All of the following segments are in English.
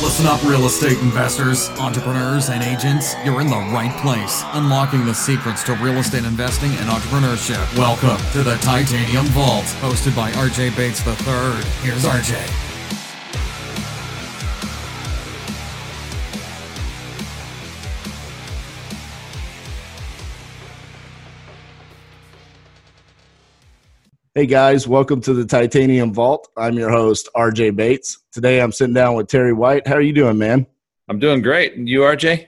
Listen up, real estate investors, entrepreneurs, and agents. You're in the right place. Unlocking the secrets to real estate investing and entrepreneurship. Welcome to the Titanium Vault, hosted by RJ Bates III. Here's RJ. Hey guys, welcome to the Titanium Vault. I'm your host, RJ Bates. Today I'm sitting down with Terry White. How are you doing, man? I'm doing great. And you, RJ?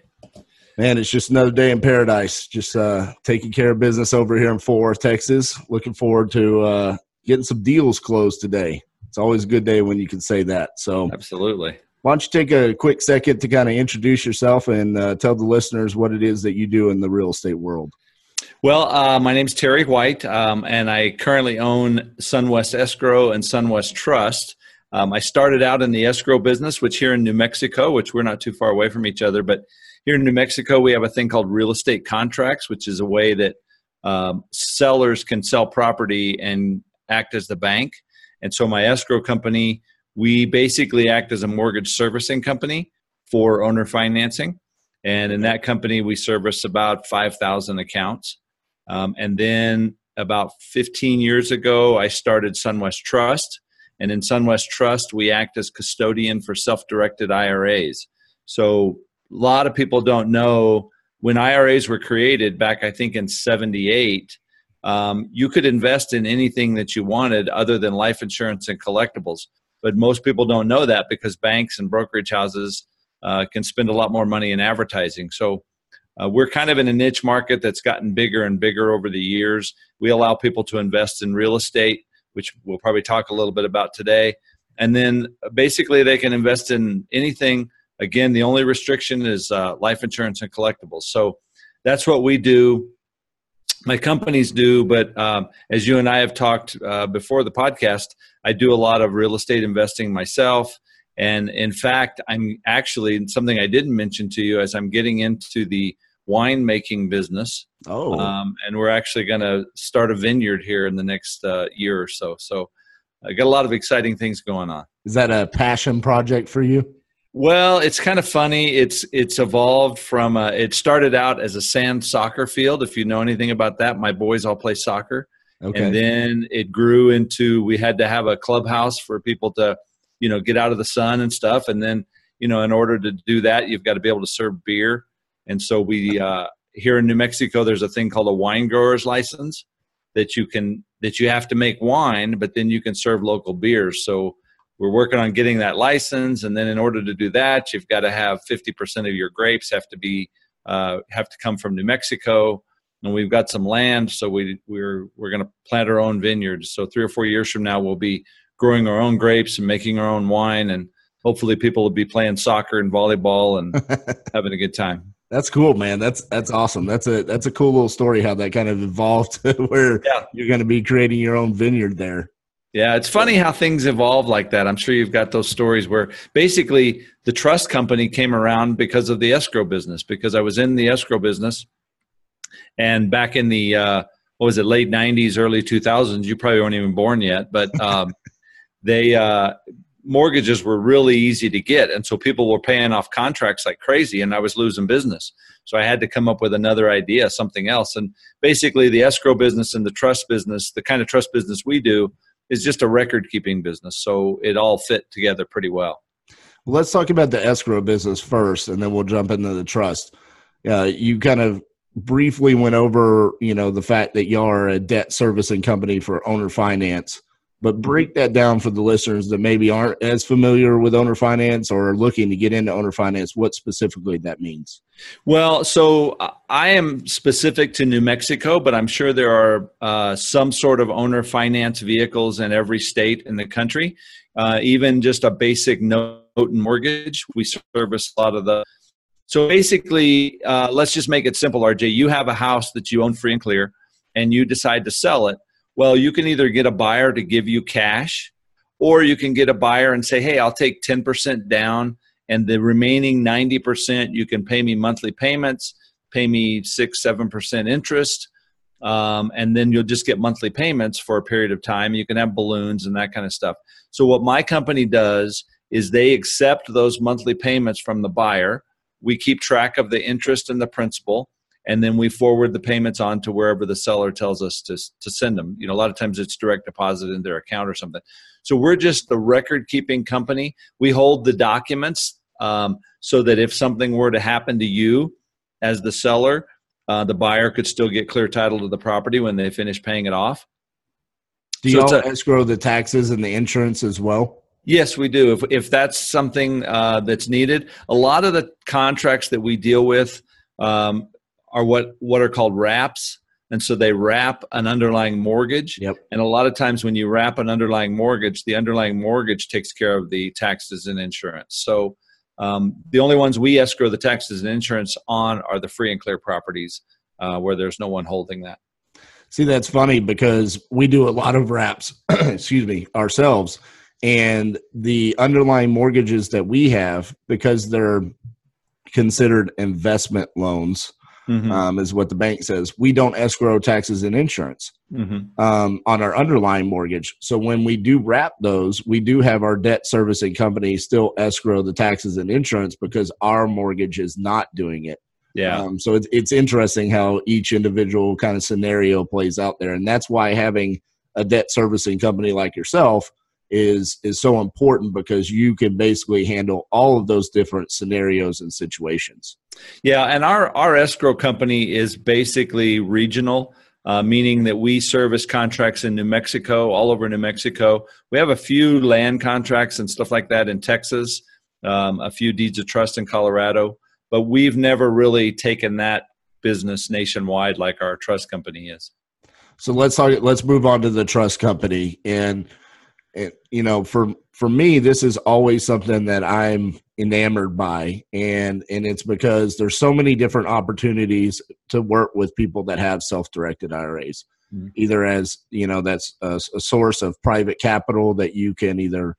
Man, it's just another day in paradise. Just uh, taking care of business over here in Fort Worth, Texas. Looking forward to uh, getting some deals closed today. It's always a good day when you can say that. So, absolutely. Why don't you take a quick second to kind of introduce yourself and uh, tell the listeners what it is that you do in the real estate world? Well, uh, my name's Terry White, um, and I currently own SunWest Escrow and SunWest Trust. Um, I started out in the escrow business, which here in New Mexico, which we're not too far away from each other, but here in New Mexico, we have a thing called real estate contracts, which is a way that um, sellers can sell property and act as the bank. And so, my escrow company, we basically act as a mortgage servicing company for owner financing. And in that company, we service about 5,000 accounts. Um, and then about 15 years ago, I started SunWest Trust. And in SunWest Trust, we act as custodian for self directed IRAs. So a lot of people don't know when IRAs were created back, I think, in 78. Um, you could invest in anything that you wanted other than life insurance and collectibles. But most people don't know that because banks and brokerage houses uh, can spend a lot more money in advertising. So uh, we're kind of in a niche market that's gotten bigger and bigger over the years. We allow people to invest in real estate, which we'll probably talk a little bit about today. And then basically, they can invest in anything. Again, the only restriction is uh, life insurance and collectibles. So that's what we do. My companies do, but um, as you and I have talked uh, before the podcast, I do a lot of real estate investing myself. And in fact, I'm actually something I didn't mention to you as I'm getting into the winemaking business. Oh, um, and we're actually going to start a vineyard here in the next uh, year or so. So I got a lot of exciting things going on. Is that a passion project for you? Well, it's kind of funny. It's it's evolved from. A, it started out as a sand soccer field. If you know anything about that, my boys all play soccer. Okay. And then it grew into we had to have a clubhouse for people to, you know, get out of the sun and stuff. And then, you know, in order to do that, you've got to be able to serve beer. And so we uh, here in New Mexico, there's a thing called a wine grower's license that you can that you have to make wine, but then you can serve local beers. So we're working on getting that license, and then in order to do that, you've got to have 50% of your grapes have to be uh, have to come from New Mexico. And we've got some land, so we we're we're going to plant our own vineyards. So three or four years from now, we'll be growing our own grapes and making our own wine, and hopefully, people will be playing soccer and volleyball and having a good time. That's cool, man. That's that's awesome. That's a that's a cool little story how that kind of evolved where yeah. you're going to be creating your own vineyard there. Yeah, it's funny how things evolve like that. I'm sure you've got those stories where basically the trust company came around because of the escrow business because I was in the escrow business and back in the uh, what was it late 90s early 2000s you probably weren't even born yet but um, they uh, mortgages were really easy to get. And so people were paying off contracts like crazy and i was losing business. So i had to come up with another idea something else. And basically the escrow business and the trust business the kind of trust business we do is just a record keeping business. So it all fit together pretty well let's talk about the escrow business first and then we'll jump into the trust. Uh, you kind of briefly went over you know the fact that y'all are a debt servicing company for owner finance but break that down for the listeners that maybe aren't as familiar with owner finance or are looking to get into owner finance what specifically that means? Well so uh, i am specific to new mexico but i'm sure there are uh, some sort of owner finance vehicles in every state in the country. Uh, even just a basic note and mortgage we service a lot of the so basically uh, let's just make it simple rj you have a house that you own free and clear and you decide to sell it well, you can either get a buyer to give you cash, or you can get a buyer and say, hey, I'll take 10% down, and the remaining 90% you can pay me monthly payments, pay me 6 7% interest. Um, and then you'll just get monthly payments for a period of time. You can have balloons and that kind of stuff. So, what my company does is they accept those monthly payments from the buyer. We keep track of the interest and the principal, and then we forward the payments on to wherever the seller tells us to, to send them. You know, a lot of times it's direct deposit in their account or something. So we're just the record keeping company. We hold the documents um, so that if something were to happen to you as the seller, uh, the buyer could still get clear title to the property when they finish paying it off. Do so y'all escrow the taxes and the insurance as well? Yes, we do. If, if that's something uh, that's needed, a lot of the contracts that we deal with um, are what, what are called wraps. And so they wrap an underlying mortgage. Yep. And a lot of times when you wrap an underlying mortgage, the underlying mortgage takes care of the taxes and insurance. So um, the only ones we escrow the taxes and insurance on are the free and clear properties uh, where there's no one holding that. See, that's funny because we do a lot of wraps, excuse me, ourselves. And the underlying mortgages that we have, because they're considered investment loans, mm-hmm. um, is what the bank says. We don't escrow taxes and insurance mm-hmm. um, on our underlying mortgage. So when we do wrap those, we do have our debt servicing company still escrow the taxes and insurance because our mortgage is not doing it. Yeah. Um, so it's it's interesting how each individual kind of scenario plays out there, and that's why having a debt servicing company like yourself is is so important because you can basically handle all of those different scenarios and situations. Yeah, and our our escrow company is basically regional, uh, meaning that we service contracts in New Mexico, all over New Mexico. We have a few land contracts and stuff like that in Texas, um, a few deeds of trust in Colorado, but we've never really taken that business nationwide like our trust company is. So let's talk, let's move on to the trust company and it, you know for for me this is always something that i'm enamored by. And and it's because there's so many different opportunities to work with people that have self-directed iras mm-hmm. either as you know that's a, a, source of private capital that you can either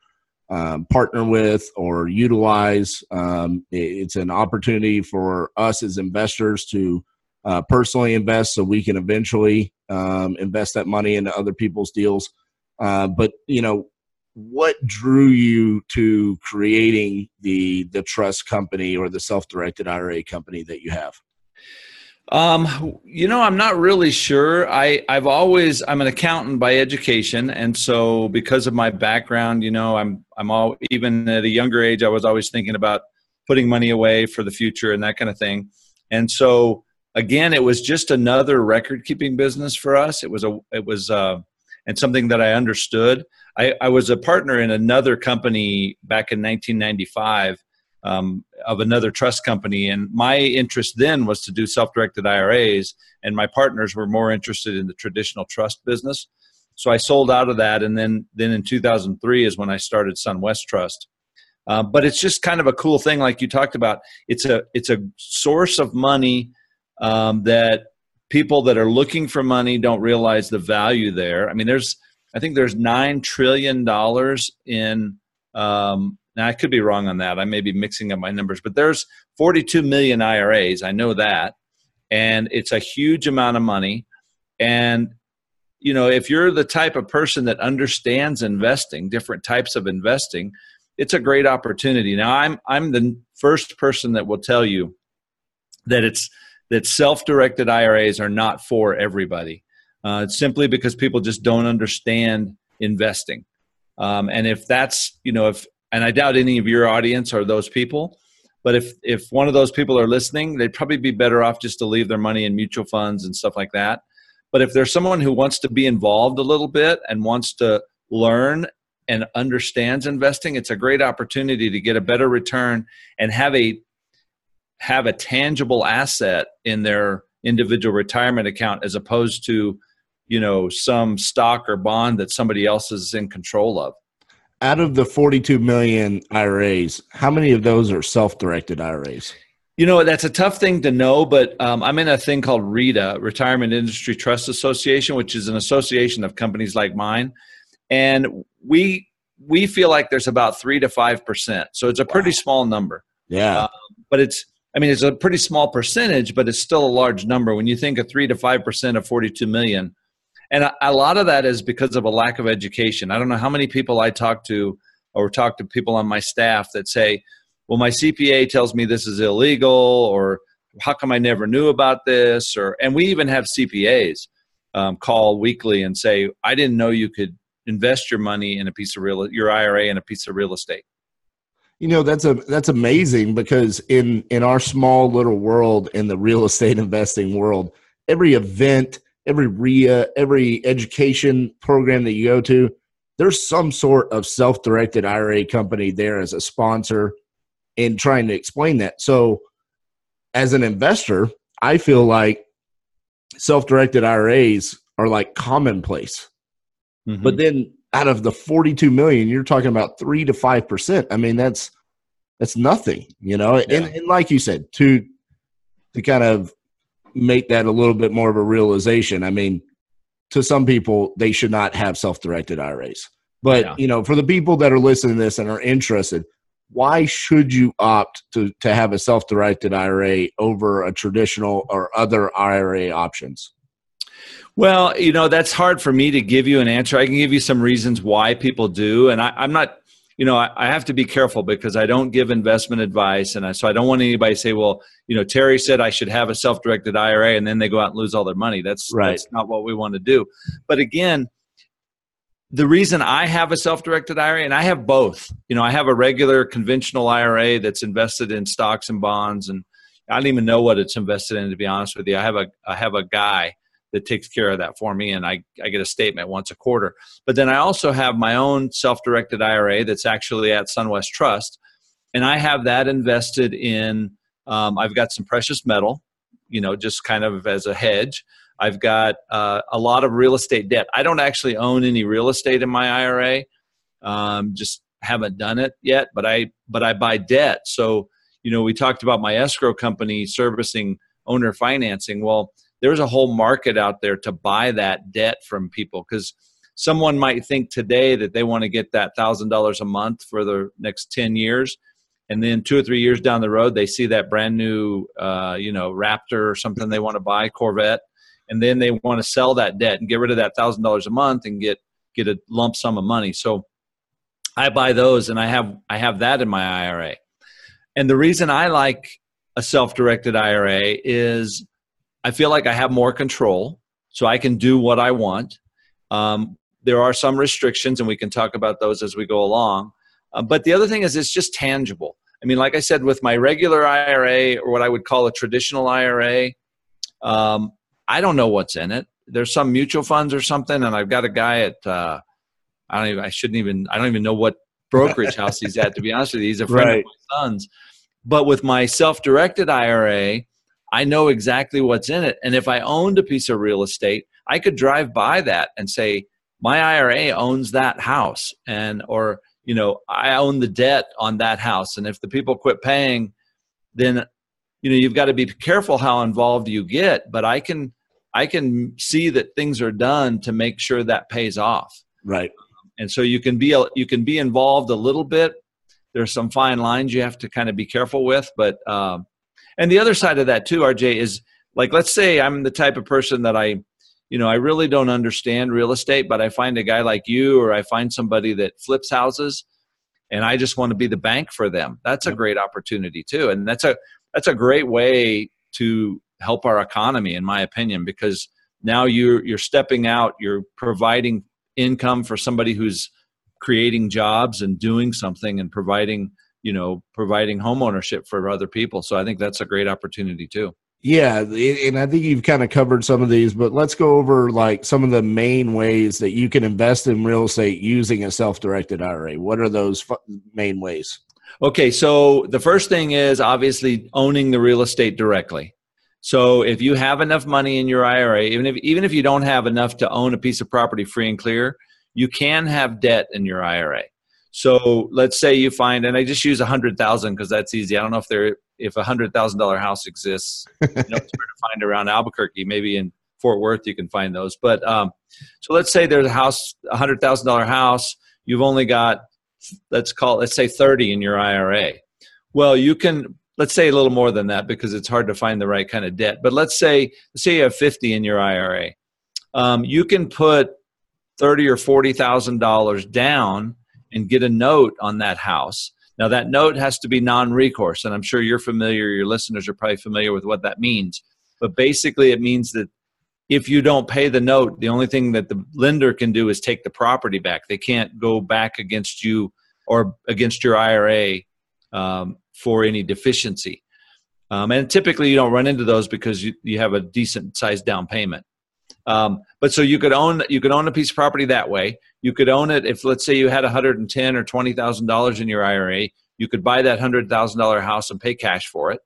um, partner with or utilize. Um, it, it's an opportunity for us as investors to uh, personally invest so we can eventually um, invest that money into other people's deals uh, but you know, what drew you to creating the the trust company or the self directed IRA company that you have? Um, you know, I'm not really sure. I I've always I'm an accountant by education, and so because of my background, you know, I'm I'm all even at a younger age, I was always thinking about putting money away for the future and that kind of thing. And so again, it was just another record keeping business for us. It was a it was uh and something that I understood. I, I was a partner in another company back in 1995 um, of another trust company, and my interest then was to do self-directed IRAs, and my partners were more interested in the traditional trust business. So I sold out of that, and then then in 2003 is when I started SunWest Trust. Uh, but it's just kind of a cool thing, like you talked about. It's a it's a source of money um, that people that are looking for money don't realize the value there. I mean, there's I think there's nine trillion dollars in. Um, now I could be wrong on that. I may be mixing up my numbers, but there's 42 million IRAs. I know that, and it's a huge amount of money. And you know, if you're the type of person that understands investing, different types of investing, it's a great opportunity. Now, I'm I'm the first person that will tell you that it's that self-directed IRAs are not for everybody. Uh, it's simply because people just don't understand investing. Um, and if that's you know if and I doubt any of your audience are those people, but if if one of those people are listening, they'd probably be better off just to leave their money in mutual funds and stuff like that. But if there's someone who wants to be involved a little bit and wants to learn and understands investing, it's a great opportunity to get a better return and have a have a tangible asset in their individual retirement account as opposed to you know some stock or bond that somebody else is in control of. Out of the 42 million iras how many of those are self-directed iras you know that's a tough thing to know but um, i'm in a thing called rita retirement industry trust association which is an association of companies like mine. And we we feel like there's about three to five percent. So it's a pretty wow. small number. Yeah. Uh, but it's I mean, it's a pretty small percentage, but it's still a large number when you think of three to five percent of 42 million. And a, a, lot of that is because of a lack of education. I don't know how many people I talk to or talk to people on my staff that say, well, my CPA tells me this is illegal, or how come I never knew about this? Or and we even have CPAs um, call weekly and say, I didn't know you could invest your money in a piece of real your IRA in a piece of real estate. You know that's a that's amazing because in in our small little world in the real estate investing world, every event, every REIA, every education program that you go to, there's some sort of self-directed IRA company there as a sponsor in trying to explain that. So as an investor, I feel like self-directed IRAs are like commonplace. Mm-hmm. But then out of the 42 million, you're talking about 3 to 5%. I mean, that's that's nothing, you know. Yeah. And, and like you said, to to kind of make that a little bit more of a realization. I mean, to some people, they should not have self-directed IRAs. But yeah. you know, for the people that are listening to this and are interested, why should you opt to to have a self-directed IRA over a traditional or other IRA options? Well, you know, that's hard for me to give you an answer. I can give you some reasons why people do, and I, am not, you know, I, I, have to be careful because I don't give investment advice, and I, so I don't want anybody to say, well, you know, Terry said I should have a self-directed IRA, and then they go out and lose all their money. That's right. That's not what we want to do. But again, the reason I have a self-directed IRA, and I have both. You know, I have a regular conventional IRA that's invested in stocks and bonds, and I don't even know what it's invested in. To be honest with you, I have a I have a guy that takes care of that for me, and I I get a statement once a quarter. But then I also have my own self-directed IRA that's actually at SunWest Trust, and I have that invested in. Um, I've got some precious metal, you know, just kind of as a hedge. I've got uh, a lot of real estate debt. I don't actually own any real estate in my IRA. Um, just haven't done it yet, but I but I buy debt. So you know, we talked about my escrow company servicing owner financing. Well, there's a whole market out there to buy that debt from people because someone might think today that they want to get that thousand dollars a month for the next 10 years and then two or three years down the road they see that brand new uh, you know raptor or something they want to buy corvette and then they want to sell that debt and get rid of that thousand dollars a month and get get a lump sum of money. So I buy those and I have I have that in my IRA. And the reason I like a self-directed IRA is I feel like I have more control, so I can do what I want. Um, there are some restrictions, and we can talk about those as we go along. Uh, but the other thing is, it's just tangible. I mean, like I said, with my regular IRA or what I would call a traditional IRA, um, I don't know what's in it. There's some mutual funds or something, and I've got a guy at uh, I don't even I shouldn't even I don't even know what brokerage house he's at. To be honest with you, he's a friend right. of my son's. But with my self-directed IRA, I know exactly what's in it, and if I owned a piece of real estate, I could drive by that and say my IRA owns that house, and or you know I own the debt on that house, and if the people quit paying, then you know you've got to be careful how involved you get. But I can I can see that things are done to make sure that pays off. Right. And so you can be you can be involved a little bit. There's some fine lines you have to kind of be careful with, but um, and the other side of that too, RJ, is like let's say I'm the type of person that I, you know, I really don't understand real estate, but I find a guy like you or I find somebody that flips houses, and I just want to be the bank for them. That's a great opportunity too, and that's a that's a great way to help our economy, in my opinion, because now you're you're stepping out, you're providing income for somebody who's creating jobs and doing something and providing you know providing home ownership for other people. So i think that's a great opportunity too. Yeah and i think you've kind of covered some of these but let's go over like some of the main ways that you can invest in real estate using a self-directed ira what are those main ways? Okay so the first thing is obviously owning the real estate directly. So if you have enough money in your IRA, even if even if you don't have enough to own a piece of property free and clear, you can have debt in your IRA. So let's say you find, and I just use a hundred thousand because that's easy. I don't know if there if a hundred thousand dollar house exists. You know, it's hard to find around Albuquerque. Maybe in Fort Worth you can find those. But um, so let's say there's a house, a hundred thousand dollar house. You've only got let's call let's say thirty in your IRA. Well, you can let's say a little more than that because it's hard to find the right kind of debt. But let's say let's say you have 50 in your IRA. Um, you can put 30 or 40 thousand dollars down and get a note on that house. Now, that note has to be non recourse, and I'm sure you're familiar, your listeners are probably familiar with what that means. But basically, it means that if you don't pay the note, the only thing that the lender can do is take the property back. They can't go back against you or against your IRA um, for any deficiency. Um, and typically, you don't run into those because you, you have a decent sized down payment. Um, but so you could own you could own a piece of property that way. You could own it if let's say you had 110 or 20 thousand dollars in your IRA. You could buy that hundred thousand dollar house and pay cash for it.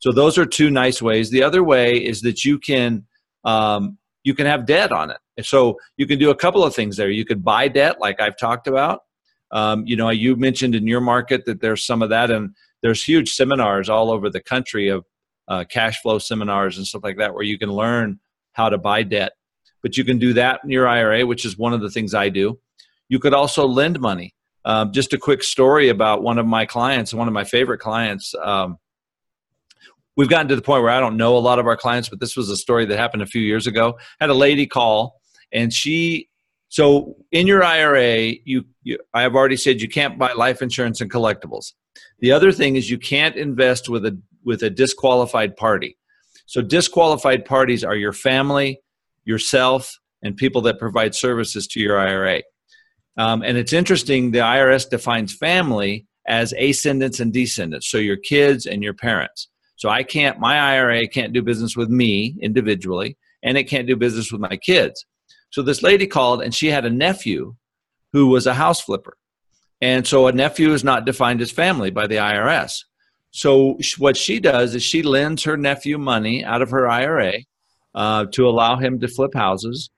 So those are two nice ways. The other way is that you can um, you can have debt on it. So you can do a couple of things there. You could buy debt, like I've talked about. Um, you know, you mentioned in your market that there's some of that, and there's huge seminars all over the country of uh, cash flow seminars and stuff like that where you can learn how to buy debt. But you can do that in your IRA, which is one of the things I do. You could also lend money. Um, just a quick story about one of my clients, one of my favorite clients. Um, we've gotten to the point where I don't know a lot of our clients, but this was a story that happened a few years ago. Had a lady call, and she so in your IRA, you, you I have already said you can't buy life insurance and collectibles. The other thing is you can't invest with a with a disqualified party. So disqualified parties are your family, yourself, and people that provide services to your IRA. Um, and it's interesting, the IRS defines family as ascendants and descendants, so your kids and your parents. So I can't, my IRA can't do business with me individually, and it can't do business with my kids. So this lady called and she had a nephew who was a house flipper. And so a nephew is not defined as family by the IRS. So what she does is she lends her nephew money out of her IRA uh, to allow him to flip houses,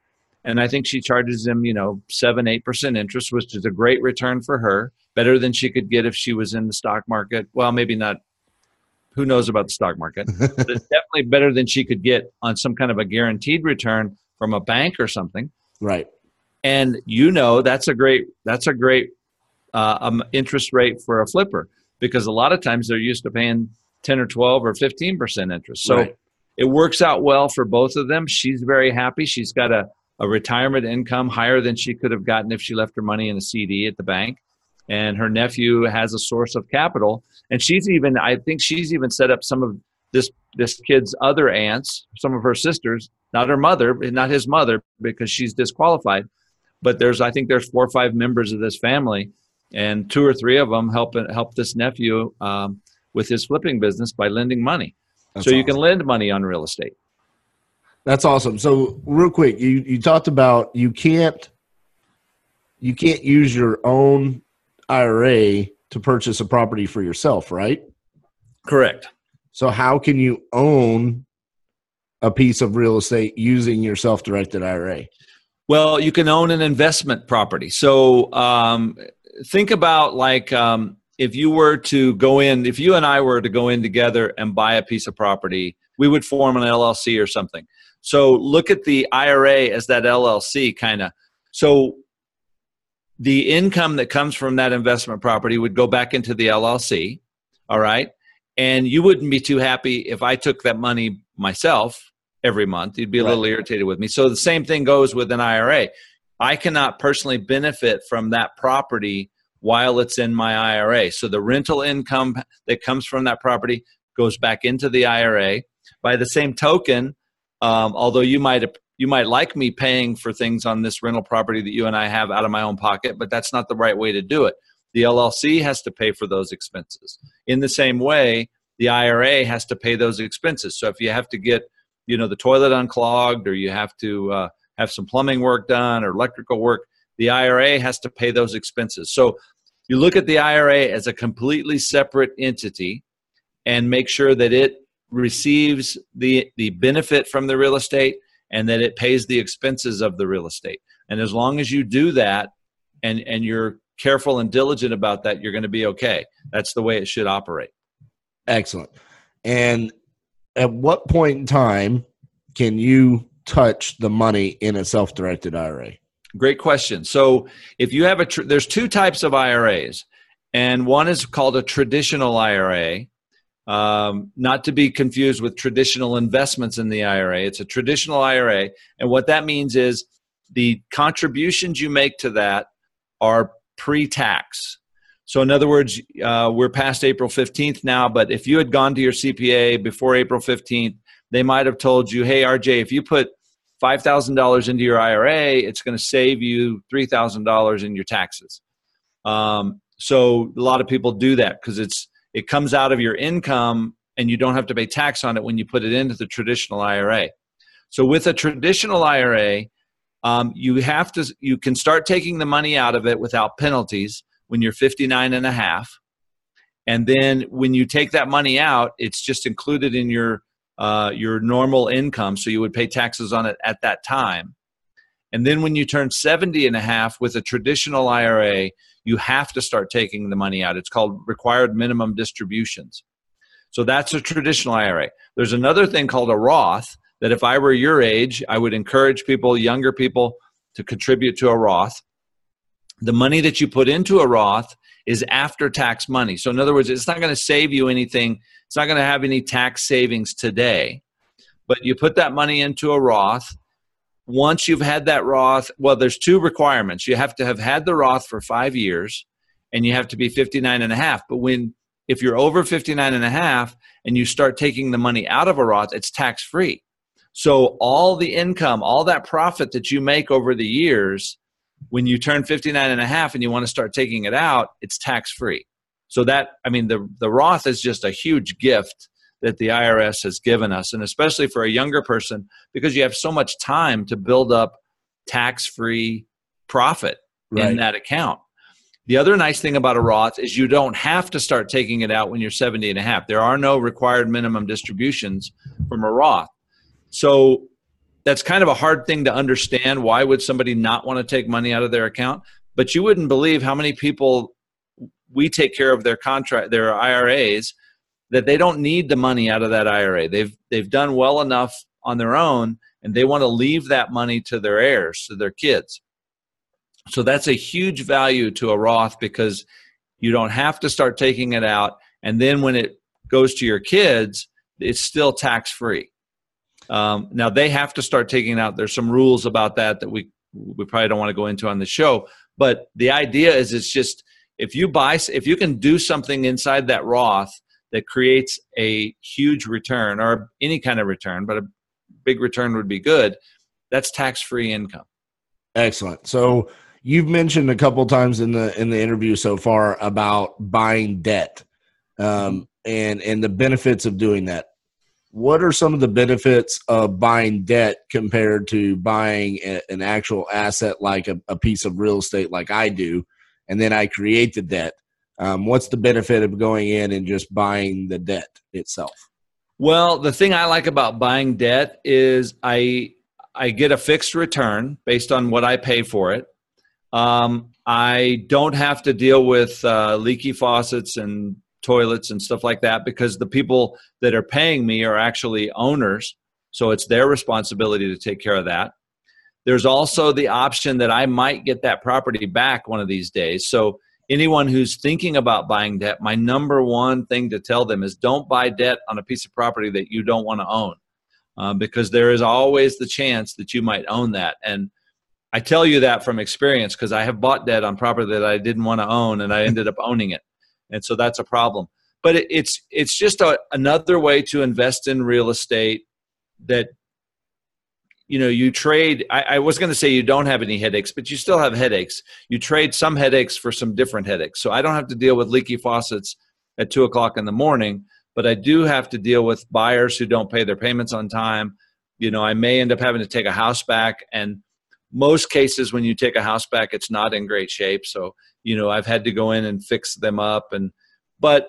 and I think she charges him, you know, seven eight percent interest, which is a great return for her, better than she could get if she was in the stock market. Well, maybe not. Who knows about the stock market? but it's definitely better than she could get on some kind of a guaranteed return from a bank or something. Right. And you know that's a great that's a great uh, um, interest rate for a flipper because a lot of times they're used to paying 10 or 12 or 15% interest. So right. it works out well for both of them. She's very happy. She's got a, a retirement income higher than she could have gotten if she left her money in a CD at the bank. And her nephew has a source of capital. And she's even, I think she's even set up some of this this kid's other aunts, some of her sisters, not her mother, not his mother, because she's disqualified. But there's, I think there's four or five members of this family and two or three of them help help this nephew um, with his flipping business by lending money. That's so you can lend money on real estate. That's awesome. So real quick, you you talked about you can't you can't use your own IRA to purchase a property for yourself, right? Correct. So how can you own a piece of real estate using your self-directed IRA? Well, you can own an investment property. So um, think about like um, if you were to go in, if you and I were to go in together and buy a piece of property, we would form an LLC or something. So look at the IRA as that LLC kind of. So the income that comes from that investment property would go back into the LLC. All right. And you wouldn't be too happy if I took that money myself every month. You'd be a right. little irritated with me. So the same thing goes with an IRA. I cannot personally benefit from that property while it's in my IRA. So the rental income that comes from that property goes back into the IRA. By the same token, um, although you might you might like me paying for things on this rental property that you and I have out of my own pocket, but that's not the right way to do it. The LLC has to pay for those expenses. In the same way, the IRA has to pay those expenses. So if you have to get, you know, the toilet unclogged or you have to uh, have some plumbing work done or electrical work, the IRA has to pay those expenses. So you look at the IRA as a completely separate entity and make sure that it receives the, the benefit from the real estate and that it pays the expenses of the real estate. And as long as you do that and, and you're careful and diligent about that, you're going to be okay. That's the way it should operate. Excellent. And at what point in time can you touch the money in a self-directed IRA? Great question. So if you have a, tr- there's two types of IRAs, and one is called a traditional IRA, um, not to be confused with traditional investments in the IRA. It's a traditional IRA, and what that means is the contributions you make to that are pre-tax. So, in other words, uh, we're past April 15th now, but if you had gone to your CPA before April 15th, they might have told you, hey, RJ, if you put $5,000 into your IRA, it's going to save you $3,000 in your taxes. Um, so, a lot of people do that because it's it comes out of your income and you don't have to pay tax on it when you put it into the traditional IRA. So, with a traditional IRA, um, you have to you can start taking the money out of it without penalties when you're 59 and a half and then when you take that money out it's just included in your uh, your normal income so you would pay taxes on it at that time and then when you turn 70 and a half with a traditional ira you have to start taking the money out it's called required minimum distributions so that's a traditional ira there's another thing called a roth that if I were your age, I would encourage people, younger people, to contribute to a Roth. The money that you put into a Roth is after tax money. So, in other words, it's not going to save you anything, it's not going to have any tax savings today. But you put that money into a Roth. Once you've had that Roth, well, there's two requirements. You have to have had the Roth for five years and you have to be 59 and a half. But when if you're over 59 and a half and you start taking the money out of a Roth, it's tax free. So all the income, all that profit that you make over the years, when you turn 59 and a half and you want to start taking it out, it's tax free. So that, I mean, the, the Roth is just a huge gift that the IRS has given us, and especially for a younger person, because you have so much time to build up tax free profit right. in that account. The other nice thing about a Roth is you don't have to start taking it out when you're 70 and a half. There are no required minimum distributions from a Roth. So that's kind of a hard thing to understand. Why would somebody not want to take money out of their account? But you wouldn't believe how many people we take care of their contract, their IRAs, that they don't need the money out of that IRA. They've they've done well enough on their own, and they want to leave that money to their heirs, to their kids. So that's a huge value to a Roth because you don't have to start taking it out, and then when it goes to your kids, it's still tax free. Um, now they have to start taking out. There's some rules about that that we we probably don't want to go into on the show. But the idea is, it's just if you buy, if you can do something inside that Roth that creates a huge return or any kind of return, but a big return would be good. That's tax free income. Excellent. So you've mentioned a couple times in the in the interview so far about buying debt um, and and the benefits of doing that what are some of the benefits of buying debt compared to buying a, an actual asset like a, a, piece of real estate like i do and then i create the debt um, what's the benefit of going in and just buying the debt itself well the thing i like about buying debt is i i get a fixed return based on what i pay for it um, i don't have to deal with uh, leaky faucets and toilets and stuff like that because the people that are paying me are actually owners. So it's their responsibility to take care of that. There's also the option that I might get that property back one of these days. So anyone who's thinking about buying debt, my number one thing to tell them is don't buy debt on a piece of property that you don't want to own. Um, because there is always the chance that you might own that. And I tell you that from experience because I have bought debt on property that I didn't want to own and I ended up owning it and so that's a problem. But it, it's it's just a, another way to invest in real estate that you know you trade I, I was going to say you don't have any headaches but you still have headaches. You trade some headaches for some different headaches. So i don't have to deal with leaky faucets at two o'clock in the morning but i do have to deal with buyers who don't pay their payments on time. You know i may end up having to take a house back and most cases when you take a house back it's not in great shape. So you know i've had to go in and fix them up and but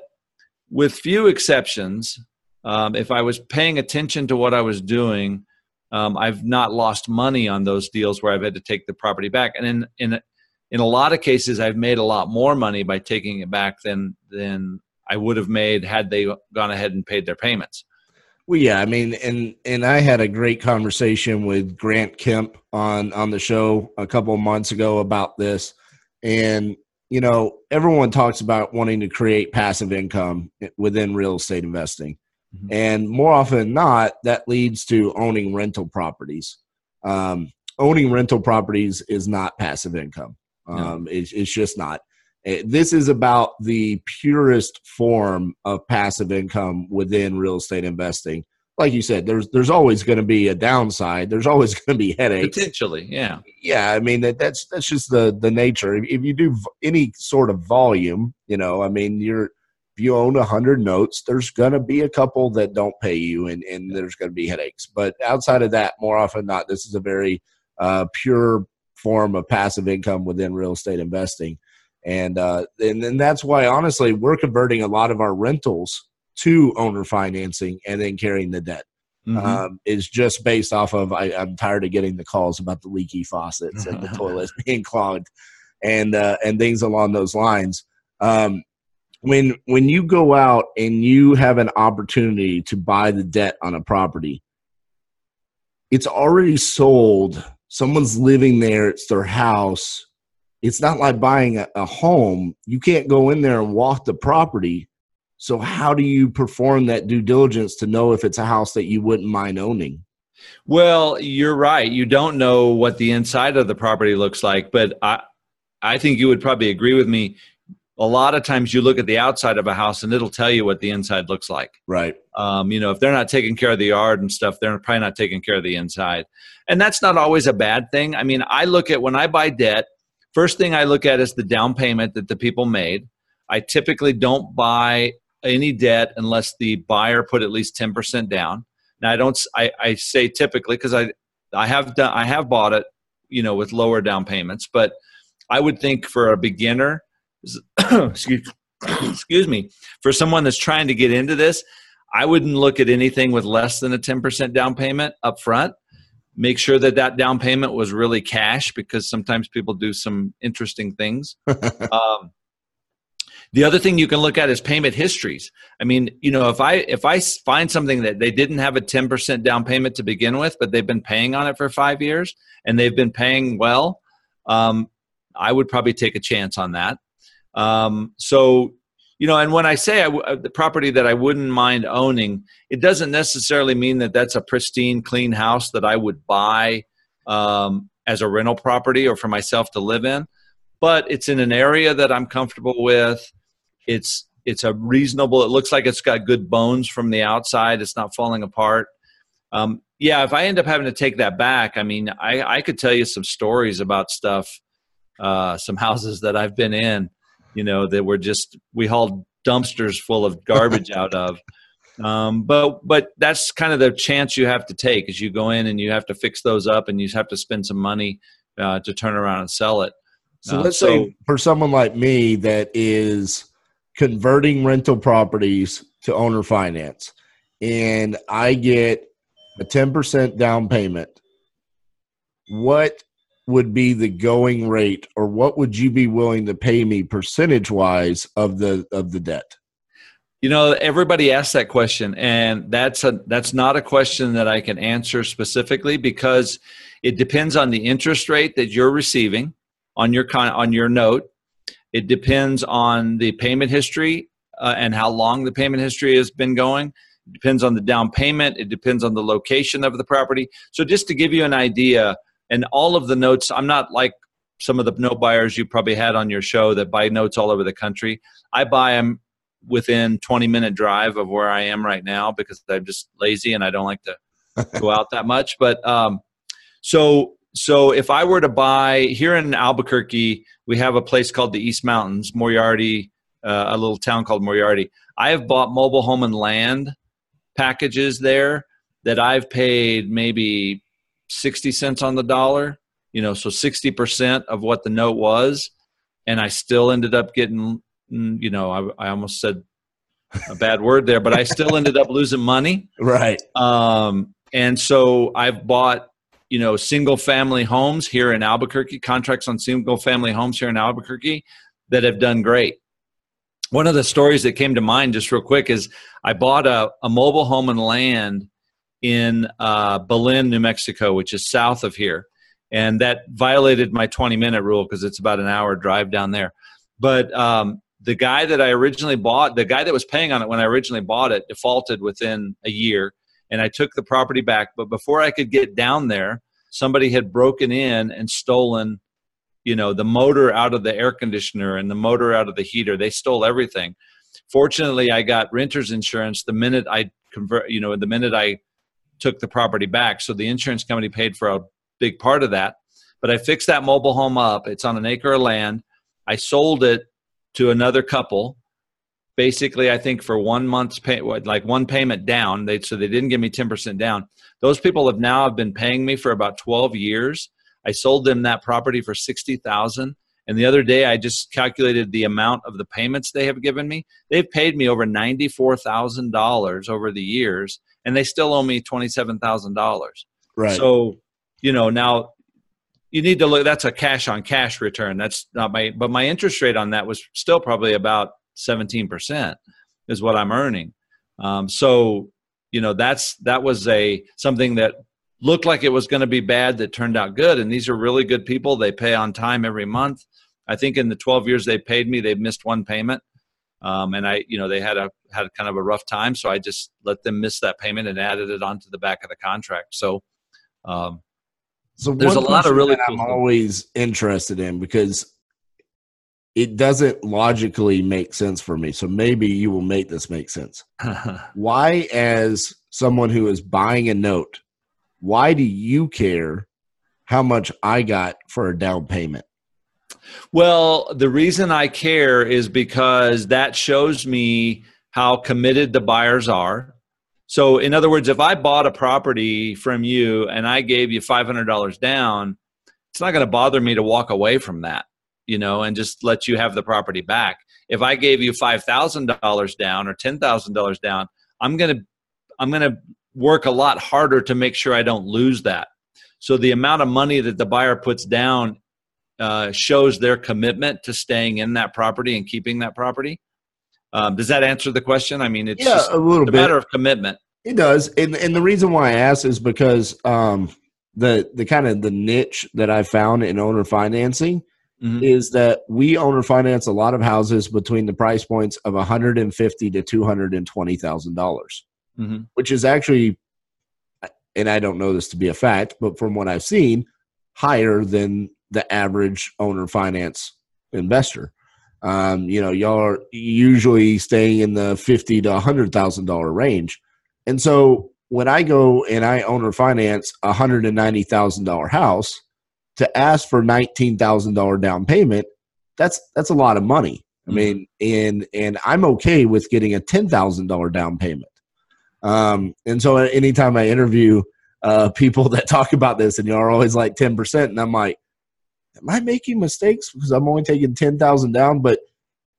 with few exceptions um, if i was paying attention to what i was doing um, i've not lost money on those deals where i've had to take the property back. And in in in a lot of cases i've made a lot more money by taking it back than than i would have made had they gone ahead and paid their payments. Well, yeah, I mean, and and I had a great conversation with Grant Kemp on on the show a couple of months ago about this, and you know, everyone talks about wanting to create passive income within real estate investing, mm-hmm. and more often than not, that leads to owning rental properties. Um, owning rental properties is not passive income. Um, it's, it's just not. Eh, This is about the purest form of passive income within real estate investing. Like you said, there's there's always going to be a downside. There's always going to be headaches. Potentially, yeah. Yeah, I mean that, that's that's just the the nature. If, if you do v- any sort of volume, you know, I mean, you're if you own a hundred notes, there's going to be a couple that don't pay you, and and there's going to be headaches. But outside of that, more often than not, this is a very uh, pure form of passive income within real estate investing, and uh, and and that's why honestly, we're converting a lot of our rentals to owner financing and then carrying the debt Mhm. um, is just based off of I, I'm tired of getting the calls about the leaky faucets and the toilets being clogged and uh, and things along those lines. Um, when when you go out and you have an opportunity to buy the debt on a property, it's already sold. Someone's living there. It's their house. It's not like buying a, a home. You can't go in there and walk the property. So how do you perform that due diligence to know if it's a house that you wouldn't mind owning? Well, you're right. You don't know what the inside of the property looks like, but I, I think you would probably agree with me. A lot of times, you look at the outside of a house, and it'll tell you what the inside looks like. Right. Um, you know, if they're not taking care of the yard and stuff, they're probably not taking care of the inside, and that's not always a bad thing. I mean, I look at when I buy debt. First thing I look at is the down payment that the people made. I typically don't buy any debt unless the buyer put at least ten percent down. Now I don't. I say typically because I I have done I have bought it, you know, with lower down payments. But I would think for a beginner, excuse, excuse me, for someone that's trying to get into this, I wouldn't look at anything with less than a ten percent down payment up front. Make sure that that down payment was really cash because sometimes people do some interesting things. um, the other thing you can look at is payment histories. I mean, you know, if I if I find something that they didn't have a 10% down payment to begin with, but they've been paying on it for 5 years and they've been paying well, um, I would probably take a chance on that. Um, so, you know, and when I say I w- uh, the property that I wouldn't mind owning, it doesn't necessarily mean that that's a pristine, clean house that I would buy um, as a rental property or for myself to live in. But it's in an area that I'm comfortable with. It's it's a reasonable. It looks like it's got good bones from the outside. It's not falling apart. Um, yeah, if I end up having to take that back, I mean, I, I could tell you some stories about stuff, uh, some houses that I've been in, you know, that were just we hauled dumpsters full of garbage out of. Um, but but that's kind of the chance you have to take is you go in and you have to fix those up and you have to spend some money uh, to turn around and sell it. So Uh, let's so- say for someone like me that is converting rental properties to owner finance and I get a 10% down payment, what would be the going rate or what would you be willing to pay me percentage wise of the of the debt? You know, everybody asks that question, and that's a that's not a question that I can answer specifically because it depends on the interest rate that you're receiving on your con- on your note. It depends on the payment history uh, and how long the payment history has been going. It depends on the down payment. It depends on the location of the property. So, just to give you an idea, and all of the notes, I'm not like some of the note buyers you probably had on your show that buy notes all over the country. I buy them within 20 minute drive of where I am right now because I'm just lazy and I don't like to go out that much. But um, so so if I were to buy here in Albuquerque, we have a place called the East Mountains, Moriarty, uh, a little town called Moriarty. I have bought mobile home and land packages there that I've paid maybe 60 cents on the dollar, you know, so 60% of what the note was. And I still ended up getting, mm, you know, I, I almost said a bad word there, but I still ended up losing money. Right. Um, and so I've bought, you know, single family homes here in Albuquerque, contracts on single family homes here in Albuquerque that have done great. One of the stories that came to mind just real quick is I bought a, a mobile home and land in uh, Belen, New Mexico, which is south of here. And that violated my 20 minute rule because it's about an hour drive down there. But um, the guy that I originally bought, the guy that was paying on it when I originally bought it, defaulted within a year. And I took the property back. But before I could get down there, somebody had broken in and stolen you know the motor out of the air conditioner and the motor out of the heater they stole everything fortunately i got renters insurance the minute i convert you know the minute i took the property back. So the insurance company paid for a big part of that. But i fixed that mobile home up. It's on an acre of land. I sold it to another couple. Basically i think for one month's pay like one payment down they so they didn't give me 10% down. Those people have now have been paying me for about 12 years. I sold them that property for 60,000 and the other day I just calculated the amount of the payments they have given me. They've paid me over $94,000 over the years and they still owe me $27,000. Right. So, you know, now you need to look that's a cash on cash return. That's not my but my interest rate on that was still probably about 17% is what I'm earning. Um, so, you know, that's that was a something that looked like it was going to be bad that turned out good. And these are really good people. They pay on time every month. I think in the 12 years they paid me, they've missed one payment. Um, and I, you know, they had a had kind of a rough time, so I just let them miss that payment and added it onto the back of the contract. So, um, so there's a lot of really. Cool I'm always interested in because it doesn't logically make sense for me. So maybe you will make this make sense. Why, as someone who is buying a note, why do you care how much I got for a down payment? Well, the reason I care is because that shows me how committed the buyers are. So, in other words, if I bought a property from you and I gave you $500 down, it's not going to bother me to walk away from that, you know, and just let you have the property back. If I gave you $5,000 down or $10,000 down, I'm going to I'm going to work a lot harder to make sure I don't lose that. So the amount of money that the buyer puts down uh, shows their commitment to staying in that property and keeping that property. Um, does that answer the question? I mean, it's yeah, a little a bit. matter of commitment. It does, and and the reason why I ask is because um, the the kind of the niche that I found in owner financing mm-hmm. is that we owner finance a lot of houses between the price points of one hundred and fifty to two hundred and twenty thousand dollars mm-hmm. which is actually, and I don't know this to be a fact, but from what I've seen, higher than the average owner finance investor. Um, you know, y'all are usually staying in the fifty to hundred thousand dollar range, and so when I go and I owner finance a hundred and ninety thousand dollar house, to ask for nineteen thousand dollar down payment, that's that's a lot of money. I mm-hmm. mean, and and I'm okay with getting a ten thousand dollar down payment. Um, and so anytime I interview uh, people that talk about this, and y'all are always like 10%, and I'm like, am I making mistakes because I'm only taking 10,000 down? But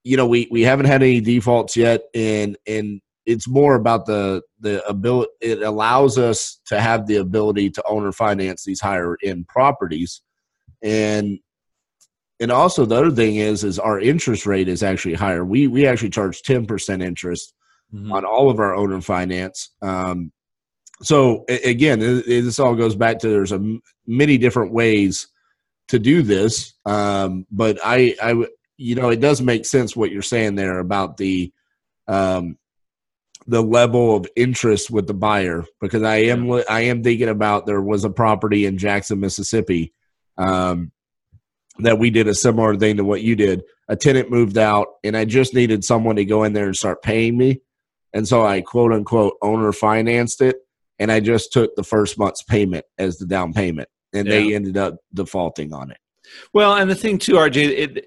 you know, we we haven't had any defaults yet, and and it's more about the the ability. It allows us to have the ability to own or finance these higher end properties, and and also the other thing is is our interest rate is actually higher. We we actually charge ten percent interest mm-hmm. on all of our owner finance. Um, so again, this all goes back to there's a many different ways to do this, um, but I, I, you know, it does make sense what you're saying there about the, um, the level of interest with the buyer because I am I am thinking about there was a property in Jackson, Mississippi, um, that we did a similar thing to what you did. A tenant moved out, and I just needed someone to go in there and start paying me. And so I quote unquote owner financed it and I just took the first month's payment as the down payment and yeah. they ended up defaulting on it. Well, and the thing too, RJ, it,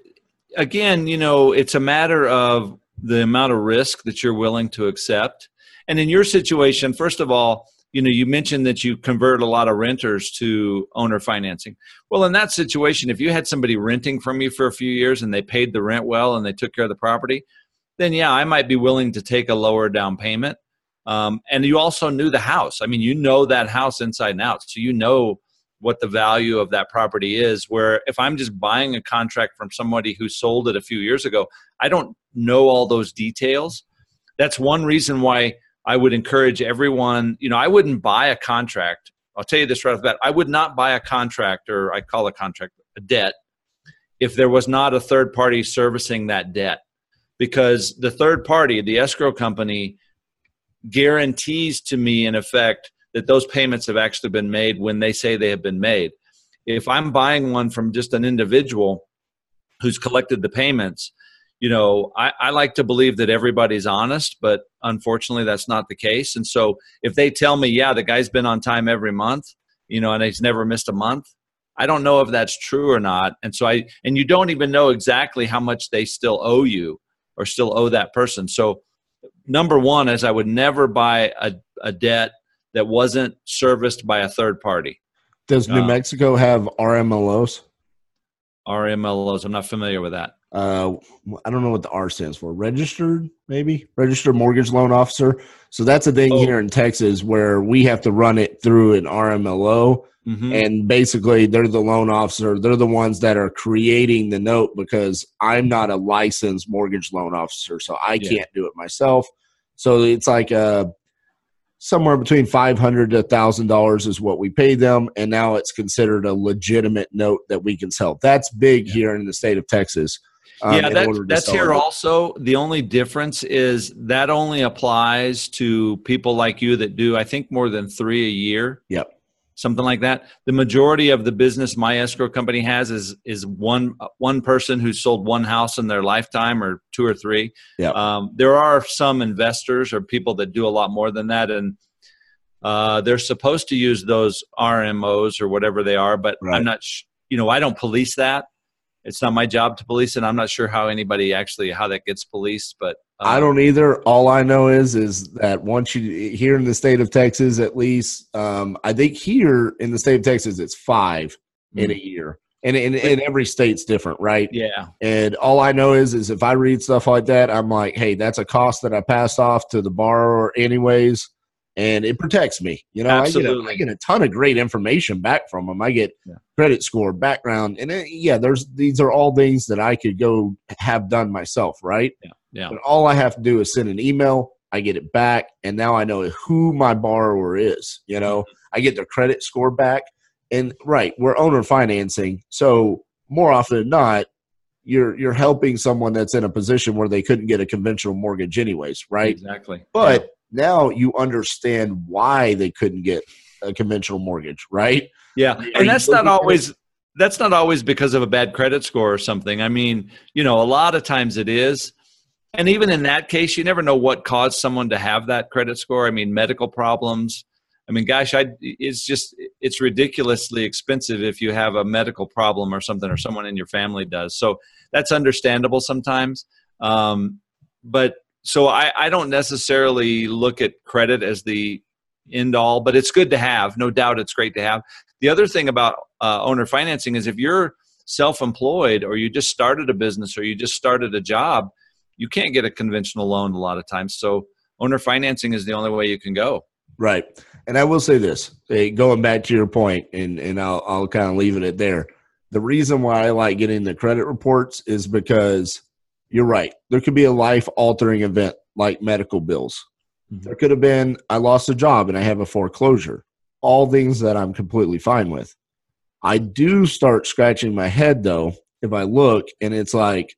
again, you know, it's a matter of the amount of risk that you're willing to accept. And in your situation, first of all, you know, you mentioned that you convert a lot of renters to owner financing. Well, in that situation, if you had somebody renting from you for a few years and they paid the rent well and they took care of the property, then yeah, I might be willing to take a lower down payment. Um, and you also knew the house. I mean, you know that house inside and out, so you know what the value of that property is. Where if I'm just buying a contract from somebody who sold it a few years ago, I don't know all those details. That's one reason why I would encourage everyone. You know, I wouldn't buy a contract. I'll tell you this right off the bat. I would not buy a contract, or I call a contract a debt, if there was not a third party servicing that debt because the third party, the escrow company, guarantees to me, in effect, that those payments have actually been made when they say they have been made. if I'm buying one from just an individual who's collected the payments, you know, I, I, like to believe that everybody's honest, but unfortunately, that's not the case. And so, if they tell me, yeah, the guy's been on time every month, you know, and he's never missed a month, I don't know if that's true or not. And so, I, and you don't even know exactly how much they still owe you or still owe that person. So, number one is I would never buy a, a debt that wasn't serviced by a third party. Does New uh, Mexico have RMLOs? RMLOs. I'm not familiar with that uh, I don't know what the R stands for. Registered, maybe registered mortgage loan officer. So that's a thing oh. here in Texas where we have to run it through an RMLO, mm-hmm. and basically they're the loan officer. They're the ones that are creating the note because I'm not a licensed mortgage loan officer, so I yeah. can't do it myself. So it's like a somewhere between five hundred to thousand dollars is what we pay them, and now it's considered a legitimate note that we can sell. That's big yeah. here in the state of Texas. Um, yeah, that, that's here it. also. The only difference is that only applies to people like you that do, I think, more than three a year. Yep. Something like that. The majority of the business my escrow company has is is one one person who sold one house in their lifetime, or two or three. Yeah. Um, there are some investors or people that do a lot more than that, and uh, they're supposed to use those RMOs or whatever they are, but right. I'm not. Sh- you know, I don't police that it's not my job to police it. I'm not sure how anybody actually how that gets policed, but um, I don't either. All I know is is that once you here in the state of Texas, at least, um, I think here in the state of Texas, it's 5 mm-hmm. in a year. And, and, and every state's different, right? Yeah. And all I know is is if I read stuff like that, I'm like, hey, that's a cost that I passed off to the borrower anyways and it protects me. You know, I get, a, I get, a ton of great information back from them. I get yeah. credit score, background, and it, yeah, there's these are all things that I could go have done myself, right? Yeah, yeah. But all I have to do is send an email. I get it back, and now I know who my borrower is. You know, mm-hmm. I get their credit score back, and right, we're owner financing, so more often than not, you're you're helping someone that's in a position where they couldn't get a conventional mortgage anyways, right? Exactly. But yeah now you understand why they couldn't get a conventional mortgage, right? Yeah, Are and that's not always that's not always because of a bad credit score or something. I mean, you know, a lot of times it is. And even in that case, you never know what caused someone to have that credit score. I mean, medical problems. I mean, gosh, I it's just it's ridiculously expensive if you have a medical problem or something, or someone in your family does. So that's understandable sometimes. Um, but so I, I don't necessarily look at credit as the end all, but it's good to have. No doubt, it's great to have. The other thing about uh, owner financing is if you're self-employed or you just started a business or you just started a job, you can't get a conventional loan a lot of times. So owner financing is the only way you can go. Right. And I will say this, going back to your point, and, and I'll, I'll kind of leave it at there. The reason why I like getting the credit reports is because you're right. There could be a life altering event like medical bills. Mm-hmm. There could have been, I lost a job and I have a foreclosure. All things that I'm completely fine with. I do start scratching my head though if I look and it's like,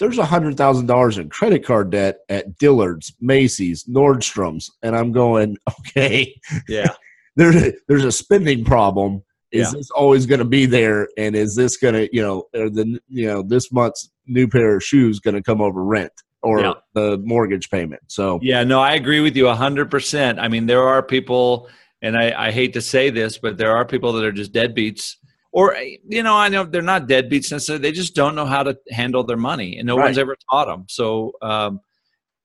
there's a hundred thousand dollars in credit card debt at Dillard's, Macy's, Nordstrom's, and I'm going, okay, yeah, there's there's a spending problem. Is yeah. this always going to be there? And is this going to, you know, the you know this month's new pair of shoes going to come over rent or yeah. the mortgage payment. So yeah, no, I agree with you hundred percent. I mean, there are people, and I, I hate to say this, but there are people that are just deadbeats or you know i know they're not deadbeats necessarily they just don't know how to handle their money and no right. one's ever taught them so um,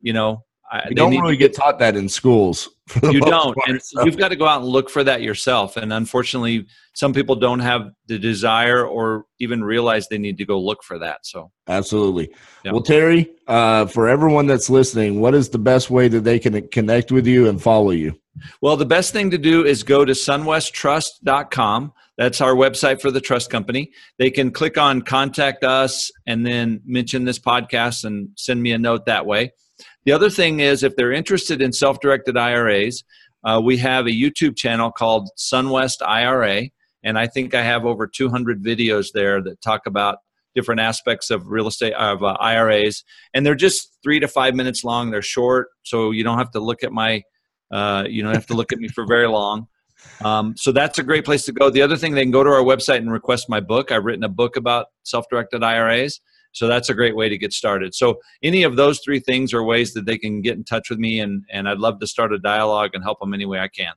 you know I, don't really get, get taught that in schools. You don't, part, and so. you've got to go out and look for that yourself. And unfortunately, some people don't have the desire or even realize they need to go look for that. So, absolutely. Yeah. Well, Terry, uh, for everyone that's listening, what is the best way that they can connect with you and follow you? Well, the best thing to do is go to sunwesttrust.com. That's our website for the trust company. They can click on contact us and then mention this podcast and send me a note that way. The other thing is, if they're interested in self directed IRAs, uh, we have a YouTube channel called Sunwest IRA, and I think I have over 200 videos there that talk about different aspects of real estate of uh, IRAs, and they're just three to five minutes long. They're short, so you don't have to look at my, uh, you don't have to look at me for very long. Um, so that's a great place to go. The other thing, they can go to our website and request my book. I've written a book about self-directed IRAs. So that's a great way to get started. So any of those three things are ways that they can get in touch with me, and and I'd love to start a dialogue and help them any way I can.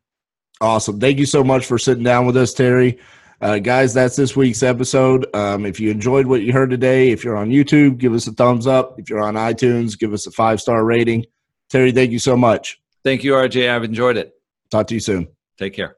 Awesome. Thank you so much for sitting down with us, Terry. Uh, guys, that's this week's episode. Um, if you enjoyed what you heard today, if you're on YouTube, give us a thumbs up. If you're on iTunes, give us a five star rating. Terry, thank you so much. Thank you, RJ. I've enjoyed it. Talk to you soon. Take care.